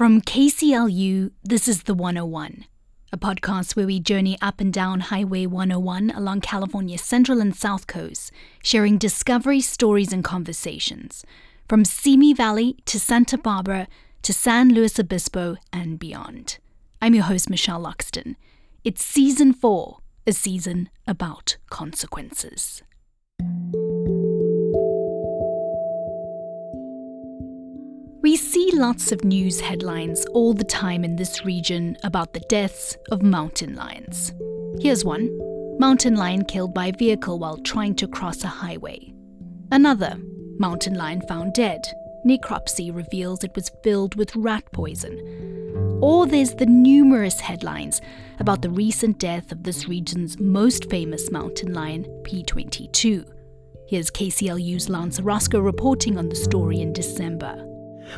From KCLU, this is The 101, a podcast where we journey up and down Highway 101 along California's central and south coast, sharing discovery stories and conversations. From Simi Valley to Santa Barbara to San Luis Obispo and beyond. I'm your host, Michelle Loxton. It's season four, a season about consequences. We see lots of news headlines all the time in this region about the deaths of mountain lions. Here's one mountain lion killed by vehicle while trying to cross a highway. Another mountain lion found dead. Necropsy reveals it was filled with rat poison. Or there's the numerous headlines about the recent death of this region's most famous mountain lion, P22. Here's KCLU's Lance Orozco reporting on the story in December.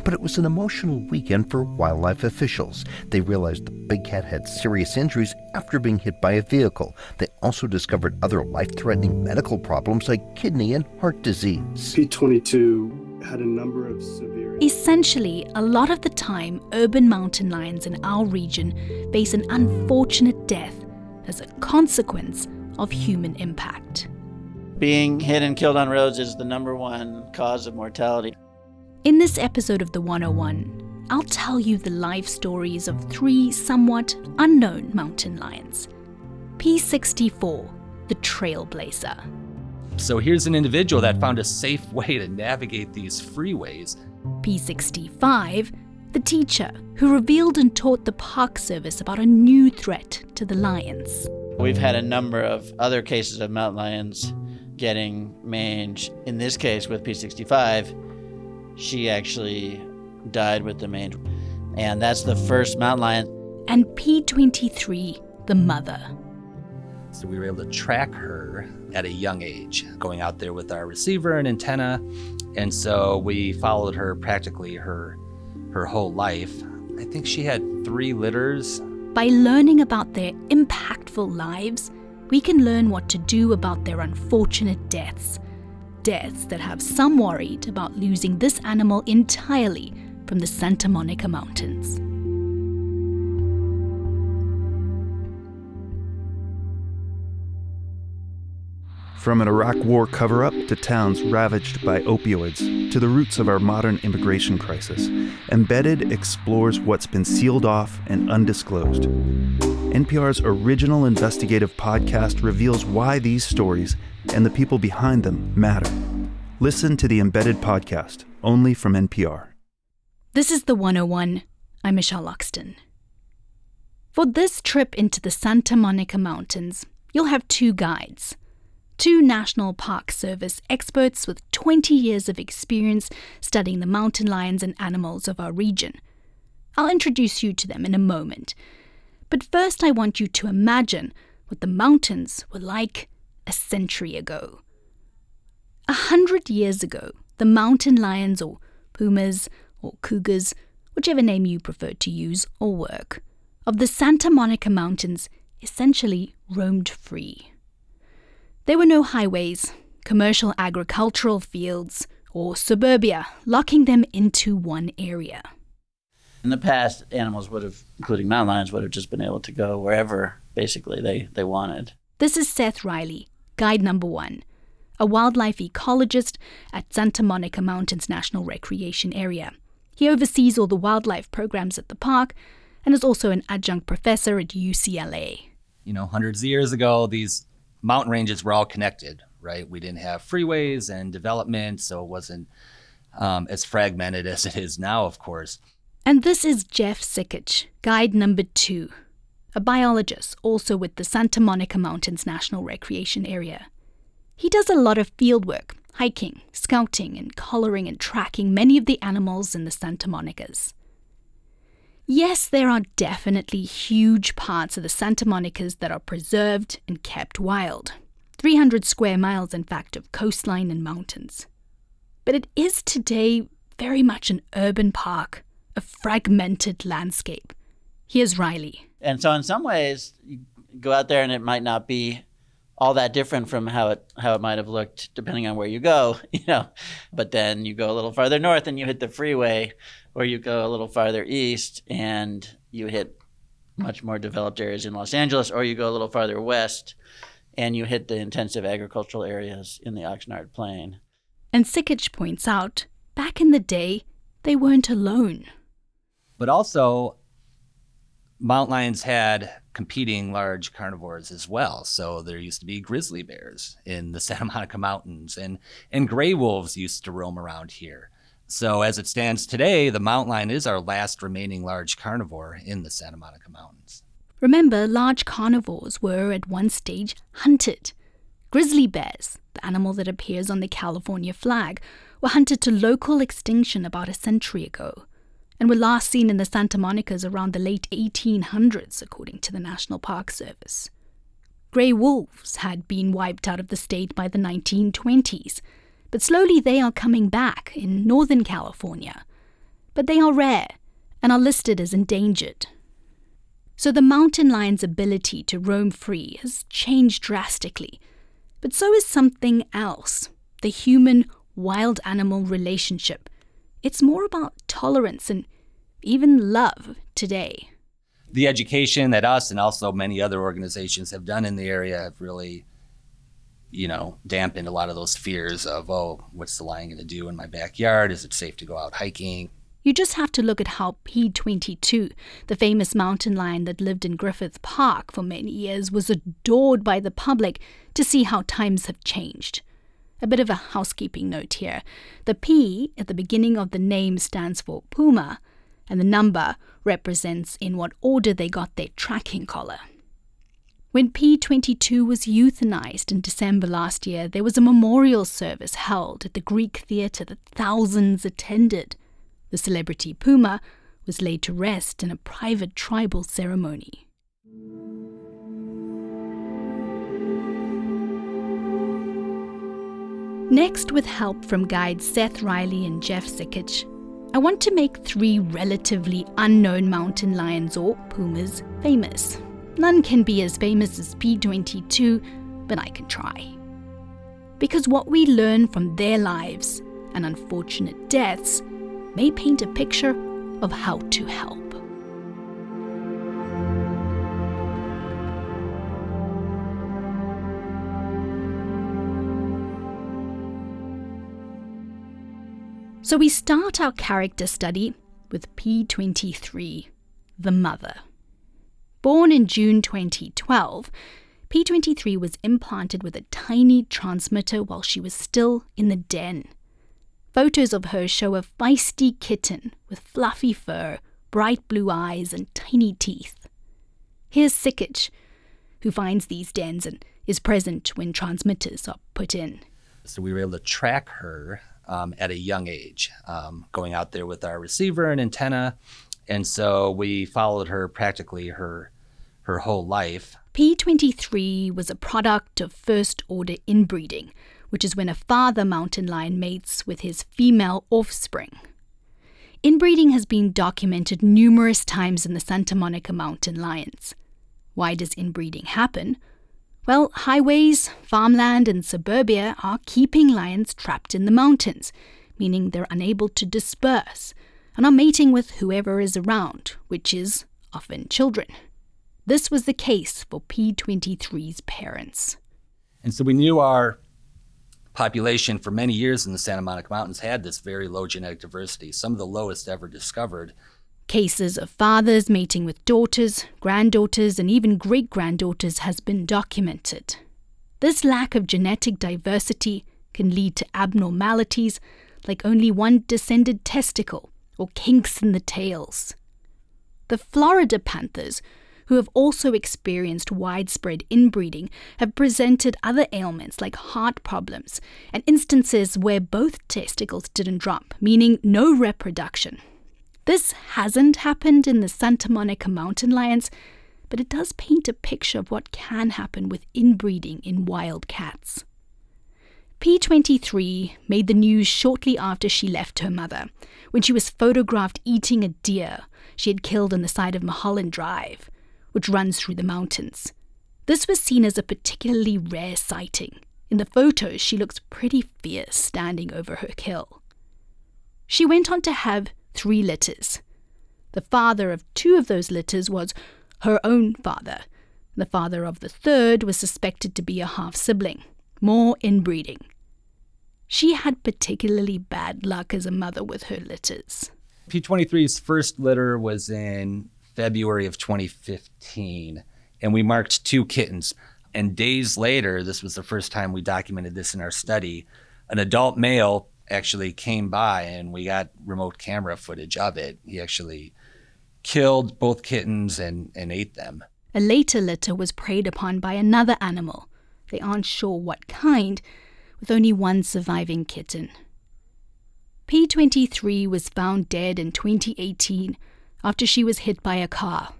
But it was an emotional weekend for wildlife officials. They realized the big cat had serious injuries after being hit by a vehicle. They also discovered other life threatening medical problems like kidney and heart disease. P22 had a number of severe. Essentially, a lot of the time, urban mountain lions in our region face an unfortunate death as a consequence of human impact. Being hit and killed on roads is the number one cause of mortality. In this episode of The 101, I'll tell you the life stories of three somewhat unknown mountain lions. P64, the trailblazer. So here's an individual that found a safe way to navigate these freeways. P65, the teacher who revealed and taught the Park Service about a new threat to the lions. We've had a number of other cases of mountain lions getting mange. In this case, with P65, she actually died with the mange. And that's the first mountain lion. And P23, the mother. So we were able to track her at a young age, going out there with our receiver and antenna. And so we followed her practically her her whole life. I think she had three litters. By learning about their impactful lives, we can learn what to do about their unfortunate deaths deaths that have some worried about losing this animal entirely from the Santa Monica Mountains. From an Iraq War cover up to towns ravaged by opioids to the roots of our modern immigration crisis, Embedded explores what's been sealed off and undisclosed. NPR's original investigative podcast reveals why these stories and the people behind them matter. Listen to the Embedded podcast, only from NPR. This is the 101. I'm Michelle Loxton. For this trip into the Santa Monica Mountains, you'll have two guides. Two National Park Service experts with 20 years of experience studying the mountain lions and animals of our region. I'll introduce you to them in a moment. But first, I want you to imagine what the mountains were like a century ago. A hundred years ago, the mountain lions or pumas or cougars, whichever name you prefer to use or work, of the Santa Monica Mountains essentially roamed free. There were no highways, commercial agricultural fields, or suburbia locking them into one area. In the past, animals would have, including mountain lions, would have just been able to go wherever basically they, they wanted. This is Seth Riley, guide number one, a wildlife ecologist at Santa Monica Mountains National Recreation Area. He oversees all the wildlife programs at the park and is also an adjunct professor at UCLA. You know, hundreds of years ago, these mountain ranges were all connected, right? We didn't have freeways and development, so it wasn't um, as fragmented as it is now, of course. And this is Jeff Sikich, guide number two, a biologist also with the Santa Monica Mountains National Recreation Area. He does a lot of field work, hiking, scouting, and collaring and tracking many of the animals in the Santa Monicas. Yes, there are definitely huge parts of the Santa Monicas that are preserved and kept wild. 300 square miles, in fact, of coastline and mountains. But it is today very much an urban park, a fragmented landscape. Here's Riley. And so, in some ways, you go out there and it might not be all that different from how it how it might have looked depending on where you go, you know. But then you go a little farther north and you hit the freeway, or you go a little farther east and you hit much more developed areas in Los Angeles, or you go a little farther west and you hit the intensive agricultural areas in the Oxnard Plain. And Sikich points out, back in the day, they weren't alone. But also, mountain lions had competing large carnivores as well. So there used to be grizzly bears in the Santa Monica Mountains, and, and gray wolves used to roam around here. So as it stands today, the mountain lion is our last remaining large carnivore in the Santa Monica Mountains. Remember, large carnivores were at one stage hunted. Grizzly bears, the animal that appears on the California flag, were hunted to local extinction about a century ago and were last seen in the Santa Monicas around the late 1800s, according to the National Park Service. Grey wolves had been wiped out of the state by the 1920s, but slowly they are coming back in Northern California. But they are rare and are listed as endangered. So the mountain lion's ability to roam free has changed drastically. But so is something else the human wild animal relationship. It's more about tolerance and even love today. The education that us and also many other organizations have done in the area have really, you know, dampened a lot of those fears of, oh, what's the lion going to do in my backyard? Is it safe to go out hiking? You just have to look at how P22, the famous mountain lion that lived in Griffith Park for many years, was adored by the public to see how times have changed. A bit of a housekeeping note here. The P at the beginning of the name stands for Puma, and the number represents in what order they got their tracking collar. When P22 was euthanized in December last year, there was a memorial service held at the Greek theatre that thousands attended. The celebrity Puma was laid to rest in a private tribal ceremony. Next, with help from guides Seth Riley and Jeff Sikich, I want to make three relatively unknown mountain lions or pumas famous. None can be as famous as P22, but I can try. Because what we learn from their lives and unfortunate deaths may paint a picture of how to help. So we start our character study with P23, the mother. Born in June 2012, P23 was implanted with a tiny transmitter while she was still in the den. Photos of her show a feisty kitten with fluffy fur, bright blue eyes, and tiny teeth. Here's Sikich, who finds these dens and is present when transmitters are put in. So we were able to track her um, at a young age, um, going out there with our receiver and antenna. And so we followed her practically her her whole life. P23 was a product of first order inbreeding, which is when a father mountain lion mates with his female offspring. Inbreeding has been documented numerous times in the Santa Monica mountain lions. Why does inbreeding happen? Well, highways, farmland, and suburbia are keeping lions trapped in the mountains, meaning they're unable to disperse, and are mating with whoever is around, which is often children. This was the case for P23's parents. And so we knew our population for many years in the Santa Monica Mountains had this very low genetic diversity, some of the lowest ever discovered. Cases of fathers mating with daughters, granddaughters, and even great granddaughters has been documented. This lack of genetic diversity can lead to abnormalities like only one descended testicle or kinks in the tails. The Florida panthers, who have also experienced widespread inbreeding, have presented other ailments like heart problems and instances where both testicles didn't drop, meaning no reproduction. This hasn't happened in the Santa Monica mountain lions, but it does paint a picture of what can happen with inbreeding in wild cats. P23 made the news shortly after she left her mother, when she was photographed eating a deer she had killed on the side of Mulholland Drive, which runs through the mountains. This was seen as a particularly rare sighting. In the photos, she looks pretty fierce standing over her kill. She went on to have three litters. The father of two of those litters was her own father. The father of the third was suspected to be a half sibling, more inbreeding. She had particularly bad luck as a mother with her litters. P23's first litter was in February of 2015, and we marked two kittens. And days later, this was the first time we documented this in our study, an adult male actually came by and we got remote camera footage of it. He actually killed both kittens and, and ate them. A later litter was preyed upon by another animal. They aren't sure what kind, with only one surviving kitten. P23 was found dead in 2018 after she was hit by a car.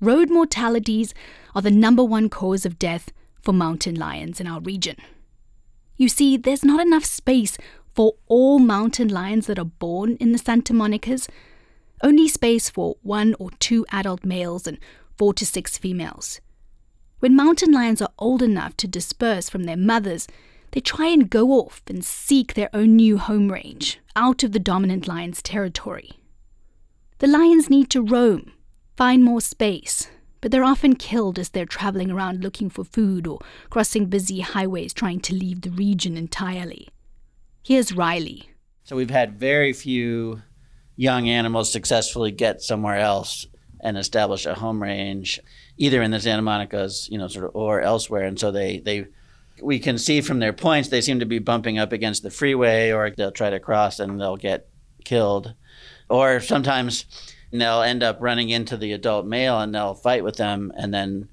Road mortalities are the number one cause of death for mountain lions in our region. You see, there's not enough space for all mountain lions that are born in the Santa Monicas, only space for one or two adult males and four to six females. When mountain lions are old enough to disperse from their mothers, they try and go off and seek their own new home range, out of the dominant lion's territory. The lions need to roam, find more space, but they're often killed as they're traveling around looking for food or crossing busy highways trying to leave the region entirely. Here's Riley. So we've had very few young animals successfully get somewhere else and establish a home range, either in the Santa Monica's, you know, sort of, or elsewhere. And so they they we can see from their points they seem to be bumping up against the freeway, or they'll try to cross and they'll get killed, or sometimes they'll end up running into the adult male and they'll fight with them, and then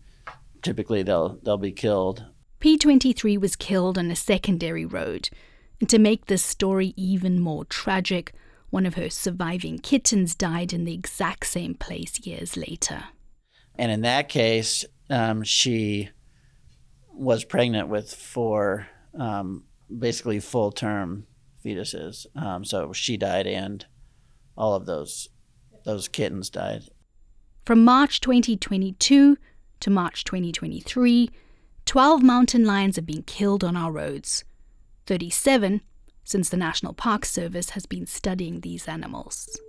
typically they'll they'll be killed. P23 was killed on a secondary road. And to make this story even more tragic, one of her surviving kittens died in the exact same place years later. And in that case, um, she was pregnant with four, um, basically full term fetuses. Um, so she died, and all of those those kittens died. From March 2022 to March 2023, 12 mountain lions have been killed on our roads. 37 since the National Park Service has been studying these animals.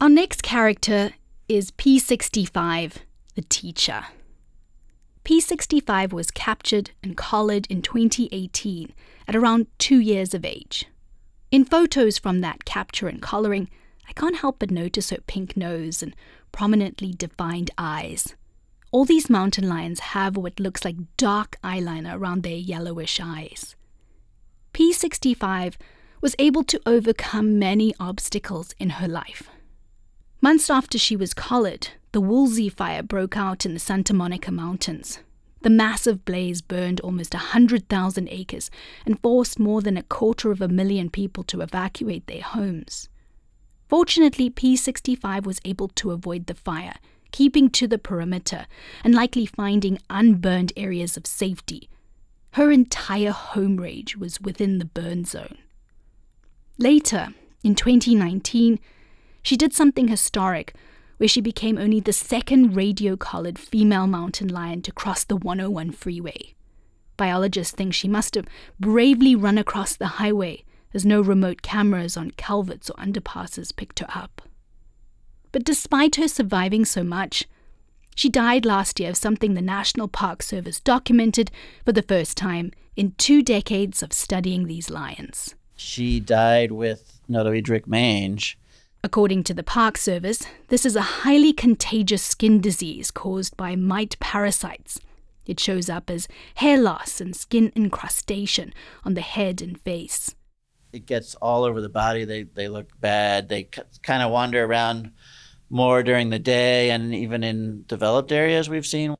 Our next character is P65, the teacher. P65 was captured and collared in 2018 at around two years of age. In photos from that capture and collaring, I can't help but notice her pink nose and prominently defined eyes. All these mountain lions have what looks like dark eyeliner around their yellowish eyes. P65 was able to overcome many obstacles in her life. Months after she was collared, the Woolsey fire broke out in the Santa Monica Mountains. The massive blaze burned almost 100,000 acres and forced more than a quarter of a million people to evacuate their homes. Fortunately, P65 was able to avoid the fire, keeping to the perimeter and likely finding unburned areas of safety. Her entire home range was within the burn zone. Later, in 2019, she did something historic where she became only the second radio collared female mountain lion to cross the 101 freeway. Biologists think she must have bravely run across the highway as no remote cameras on culverts or underpasses picked her up. But despite her surviving so much, she died last year of something the National Park Service documented for the first time in two decades of studying these lions. She died with notohedric mange. According to the Park Service, this is a highly contagious skin disease caused by mite parasites. It shows up as hair loss and skin incrustation on the head and face it gets all over the body. They they look bad. They c- kind of wander around more during the day, and even in developed areas, we've seen.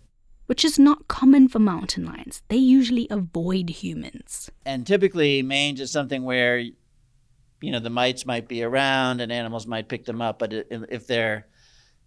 Which is not common for mountain lions. They usually avoid humans. And typically, mange is something where, you know, the mites might be around and animals might pick them up. But if they're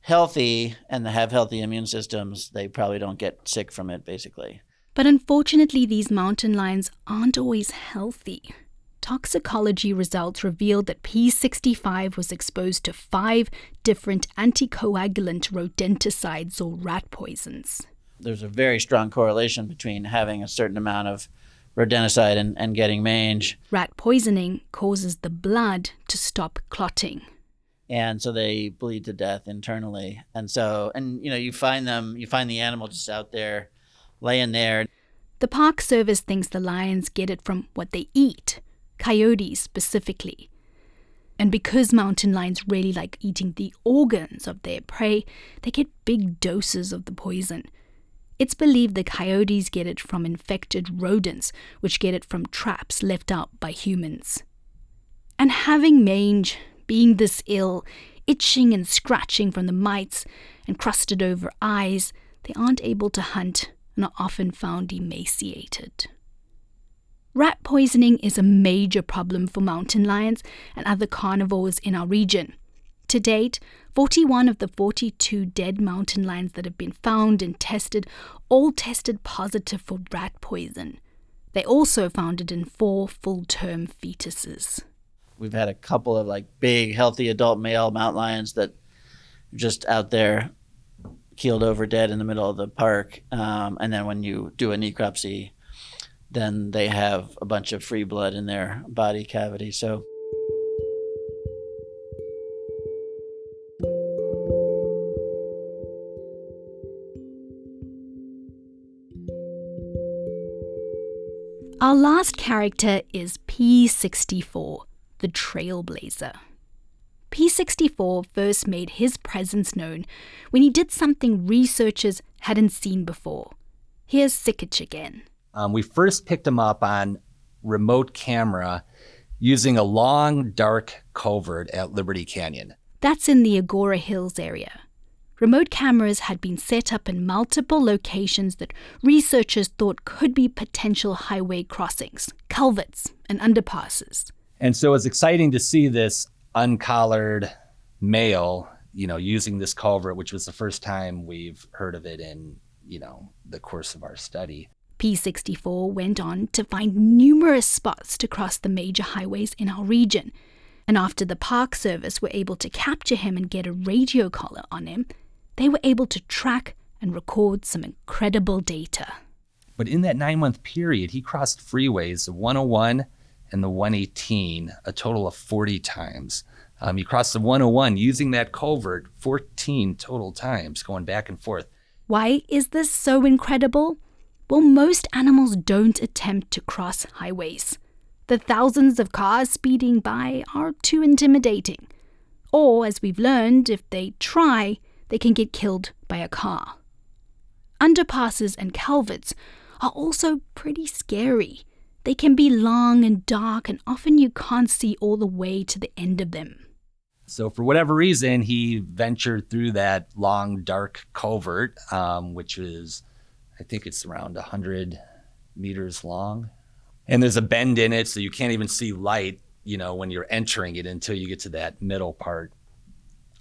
healthy and they have healthy immune systems, they probably don't get sick from it, basically. But unfortunately, these mountain lions aren't always healthy. Toxicology results revealed that P65 was exposed to five different anticoagulant rodenticides or rat poisons. There's a very strong correlation between having a certain amount of rodenticide and, and getting mange. Rat poisoning causes the blood to stop clotting. And so they bleed to death internally. And so, and you know, you find them, you find the animal just out there, laying there. The Park Service thinks the lions get it from what they eat, coyotes specifically. And because mountain lions really like eating the organs of their prey, they get big doses of the poison. It's believed the coyotes get it from infected rodents, which get it from traps left out by humans. And having mange, being this ill, itching and scratching from the mites, and crusted over eyes, they aren't able to hunt and are often found emaciated. Rat poisoning is a major problem for mountain lions and other carnivores in our region. To date, 41 of the 42 dead mountain lions that have been found and tested all tested positive for rat poison. They also found it in four full term fetuses. We've had a couple of like big, healthy adult male mountain lions that are just out there keeled over dead in the middle of the park. Um, and then when you do a necropsy, then they have a bunch of free blood in their body cavity. So. Our last character is P64, the Trailblazer. P64 first made his presence known when he did something researchers hadn't seen before. Here's Sikich again. Um, we first picked him up on remote camera using a long, dark culvert at Liberty Canyon. That's in the Agoura Hills area. Remote cameras had been set up in multiple locations that researchers thought could be potential highway crossings, culverts, and underpasses. And so it's exciting to see this uncollared male, you know, using this culvert, which was the first time we've heard of it in, you know, the course of our study. P64 went on to find numerous spots to cross the major highways in our region. And after the Park Service were able to capture him and get a radio collar on him, they were able to track and record some incredible data. But in that nine month period, he crossed freeways, the 101 and the 118, a total of 40 times. Um, he crossed the 101 using that culvert 14 total times, going back and forth. Why is this so incredible? Well, most animals don't attempt to cross highways. The thousands of cars speeding by are too intimidating. Or, as we've learned, if they try, they can get killed by a car. Underpasses and culverts are also pretty scary. They can be long and dark, and often you can't see all the way to the end of them. So, for whatever reason, he ventured through that long, dark culvert, um, which is, I think it's around 100 meters long. And there's a bend in it, so you can't even see light, you know, when you're entering it until you get to that middle part.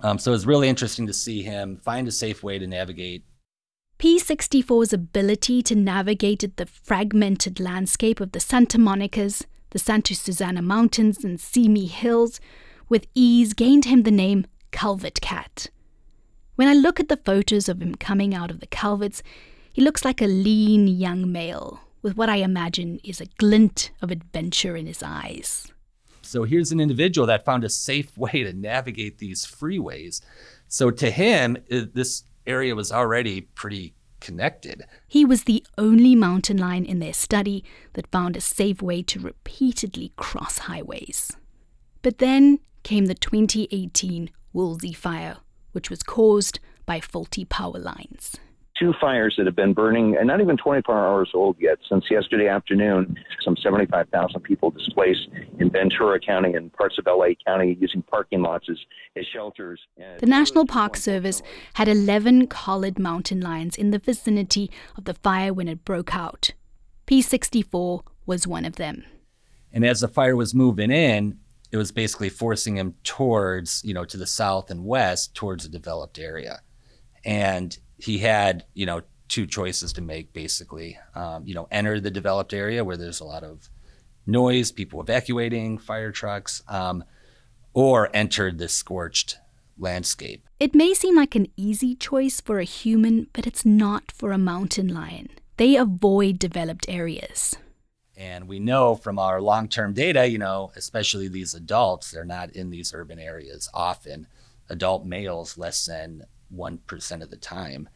Um, so it's really interesting to see him find a safe way to navigate. P64's ability to navigate the fragmented landscape of the Santa Monica's, the Santa Susana Mountains, and Simi Hills with ease gained him the name Culvert Cat. When I look at the photos of him coming out of the culverts, he looks like a lean young male with what I imagine is a glint of adventure in his eyes. So here's an individual that found a safe way to navigate these freeways. So to him, this area was already pretty connected. He was the only mountain lion in their study that found a safe way to repeatedly cross highways. But then came the 2018 Woolsey fire, which was caused by faulty power lines two fires that have been burning and not even 24 hours old yet since yesterday afternoon. Some 75,000 people displaced in Ventura County and parts of LA County using parking lots as, as shelters. The National Park Service had 11 collared mountain lions in the vicinity of the fire when it broke out. P64 was one of them. And as the fire was moving in, it was basically forcing him towards, you know, to the south and west towards a developed area. And he had, you know, two choices to make basically. Um, you know, enter the developed area where there's a lot of noise, people evacuating, fire trucks, um, or enter the scorched landscape. It may seem like an easy choice for a human, but it's not for a mountain lion. They avoid developed areas. And we know from our long term data, you know, especially these adults, they're not in these urban areas often. Adult males, less than 1% of the time.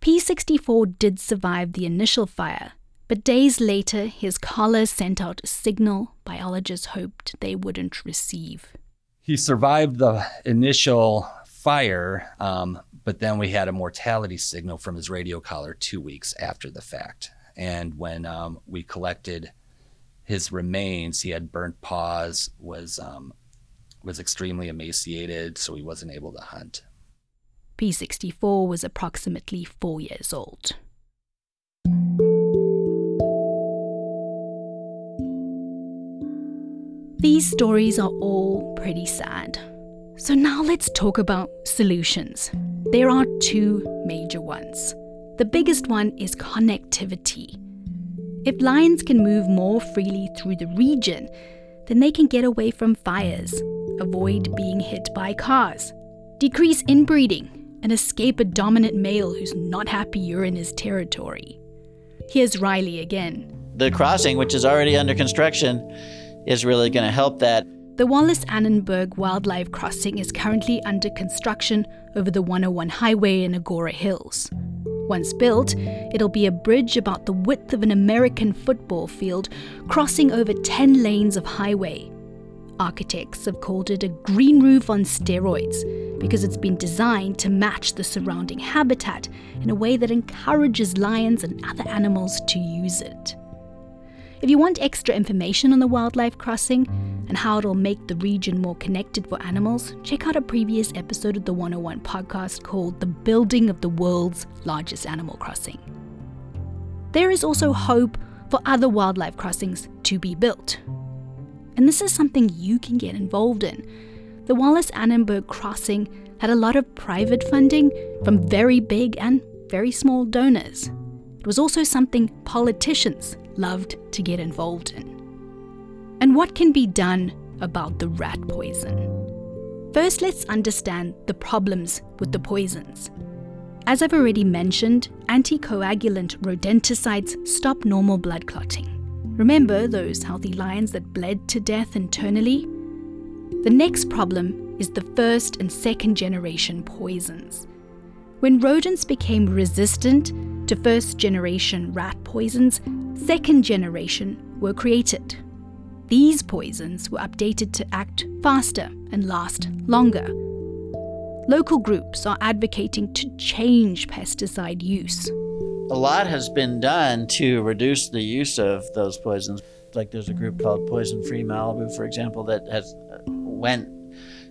P64 did survive the initial fire, but days later, his collar sent out a signal biologists hoped they wouldn't receive. He survived the initial fire, um, but then we had a mortality signal from his radio collar two weeks after the fact. And when um, we collected his remains, he had burnt paws, was um, was extremely emaciated, so he wasn't able to hunt. P64 was approximately four years old. These stories are all pretty sad. So now let's talk about solutions. There are two major ones. The biggest one is connectivity. If lions can move more freely through the region, then they can get away from fires, avoid being hit by cars, decrease inbreeding, and escape a dominant male who's not happy you're in his territory. Here's Riley again. The crossing, which is already under construction, is really going to help that. The Wallis Annenberg Wildlife Crossing is currently under construction over the 101 highway in Agoura Hills. Once built, it'll be a bridge about the width of an American football field, crossing over 10 lanes of highway. Architects have called it a green roof on steroids because it's been designed to match the surrounding habitat in a way that encourages lions and other animals to use it. If you want extra information on the wildlife crossing and how it'll make the region more connected for animals, check out a previous episode of the 101 podcast called The Building of the World's Largest Animal Crossing. There is also hope for other wildlife crossings to be built. And this is something you can get involved in. The Wallis Annenberg crossing had a lot of private funding from very big and very small donors. It was also something politicians loved to get involved in. And what can be done about the rat poison? First, let's understand the problems with the poisons. As I've already mentioned, anticoagulant rodenticides stop normal blood clotting. Remember those healthy lions that bled to death internally? The next problem is the first and second generation poisons. When rodents became resistant to first generation rat poisons, second generation were created. These poisons were updated to act faster and last longer. Local groups are advocating to change pesticide use. A lot has been done to reduce the use of those poisons. Like there's a group called Poison Free Malibu, for example, that has uh, went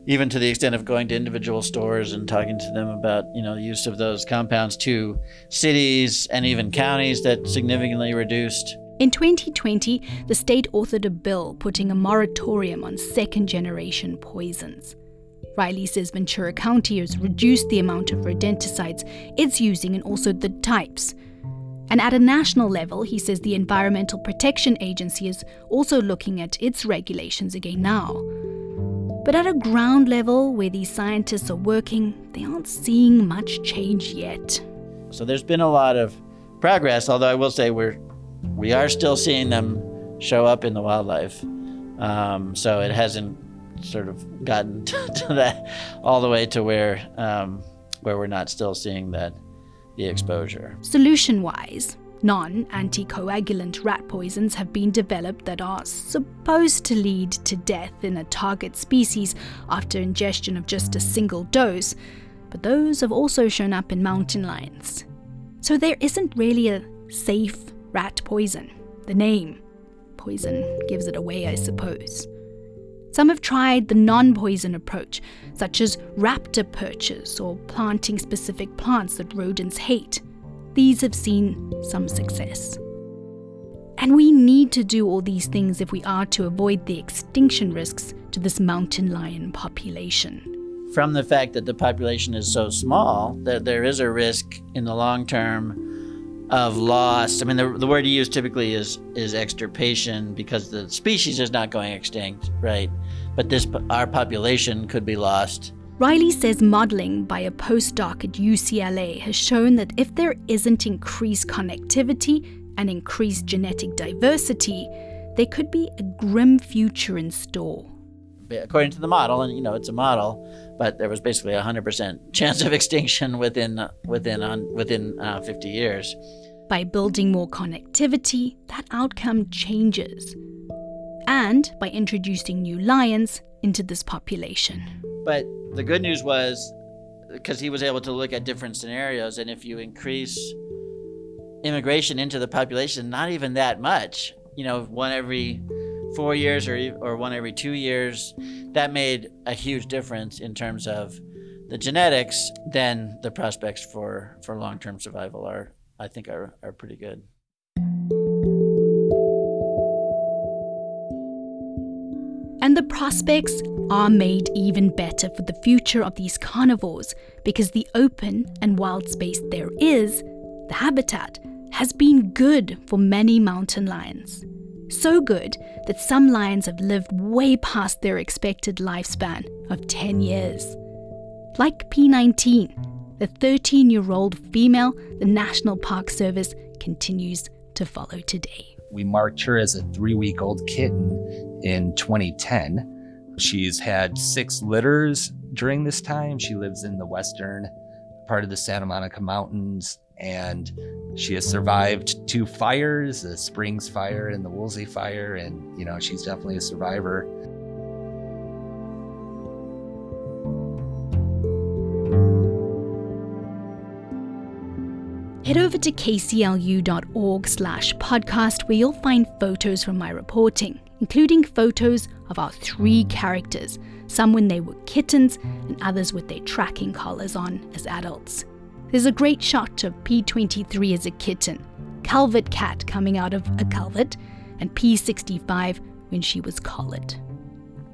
even to the extent of going to individual stores and talking to them about you know the use of those compounds to cities and even counties that significantly reduced in 2020, the state authored a bill putting a moratorium on second generation poisons. Riley says Ventura County has reduced the amount of rodenticides it's using and also the types. And at a national level, he says the Environmental Protection Agency is also looking at its regulations again now. But at a ground level where these scientists are working, they aren't seeing much change yet. So there's been a lot of progress, although I will say we're we are still seeing them show up in the wildlife. Um, so it hasn't sort of gotten to that all the way to where um, where we're not still seeing that the exposure. Solution wise, Non anticoagulant rat poisons have been developed that are supposed to lead to death in a target species after ingestion of just a single dose, but those have also shown up in mountain lions. So there isn't really a safe rat poison. The name, poison, gives it away, I suppose. Some have tried the non poison approach, such as raptor perches or planting specific plants that rodents hate these have seen some success. And we need to do all these things if we are to avoid the extinction risks to this mountain lion population. From the fact that the population is so small, that there is a risk in the long term of lost. I mean, the, the word you use typically is is extirpation because the species is not going extinct, right? But this our population could be lost. Riley says modeling by a postdoc at UCLA has shown that if there isn't increased connectivity and increased genetic diversity, there could be a grim future in store. According to the model, and you know it's a model, but there was basically a hundred percent chance of extinction within within on within uh, 50 years. By building more connectivity, that outcome changes. And by introducing new lions into this population. But the good news was because he was able to look at different scenarios, and if you increase immigration into the population, not even that much, you know, one every four years or, or one every two years, that made a huge difference in terms of the genetics, then the prospects for, for long term survival are I think are, are pretty good. And the prospects are made even better for the future of these carnivores because the open and wild space there is, the habitat, has been good for many mountain lions. So good that some lions have lived way past their expected lifespan of 10 years. Like P19, the 13 year old female the National Park Service continues to follow today. We marked her as a three week old kitten in 2010. She's had six litters during this time. She lives in the western part of the Santa Monica Mountains and she has survived two fires the Springs fire and the Woolsey fire. And, you know, she's definitely a survivor. Head over to kclu.org slash podcast where you'll find photos from my reporting, including photos of our three characters, some when they were kittens and others with their tracking collars on as adults. There's a great shot of P23 as a kitten, Culvert Cat coming out of a culvert, and P65 when she was collared.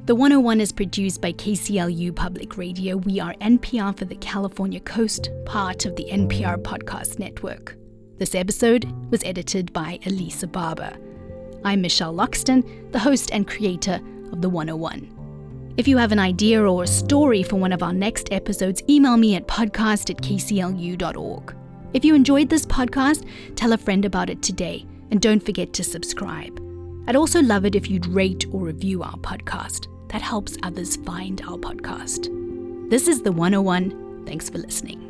The 101 is produced by KCLU Public Radio. We are NPR for the California Coast, part of the NPR Podcast Network. This episode was edited by Elisa Barber. I'm Michelle Loxton, the host and creator of The 101. If you have an idea or a story for one of our next episodes, email me at podcast at kclu.org. If you enjoyed this podcast, tell a friend about it today, and don't forget to subscribe. I'd also love it if you'd rate or review our podcast that helps others find our podcast. This is The 101. Thanks for listening.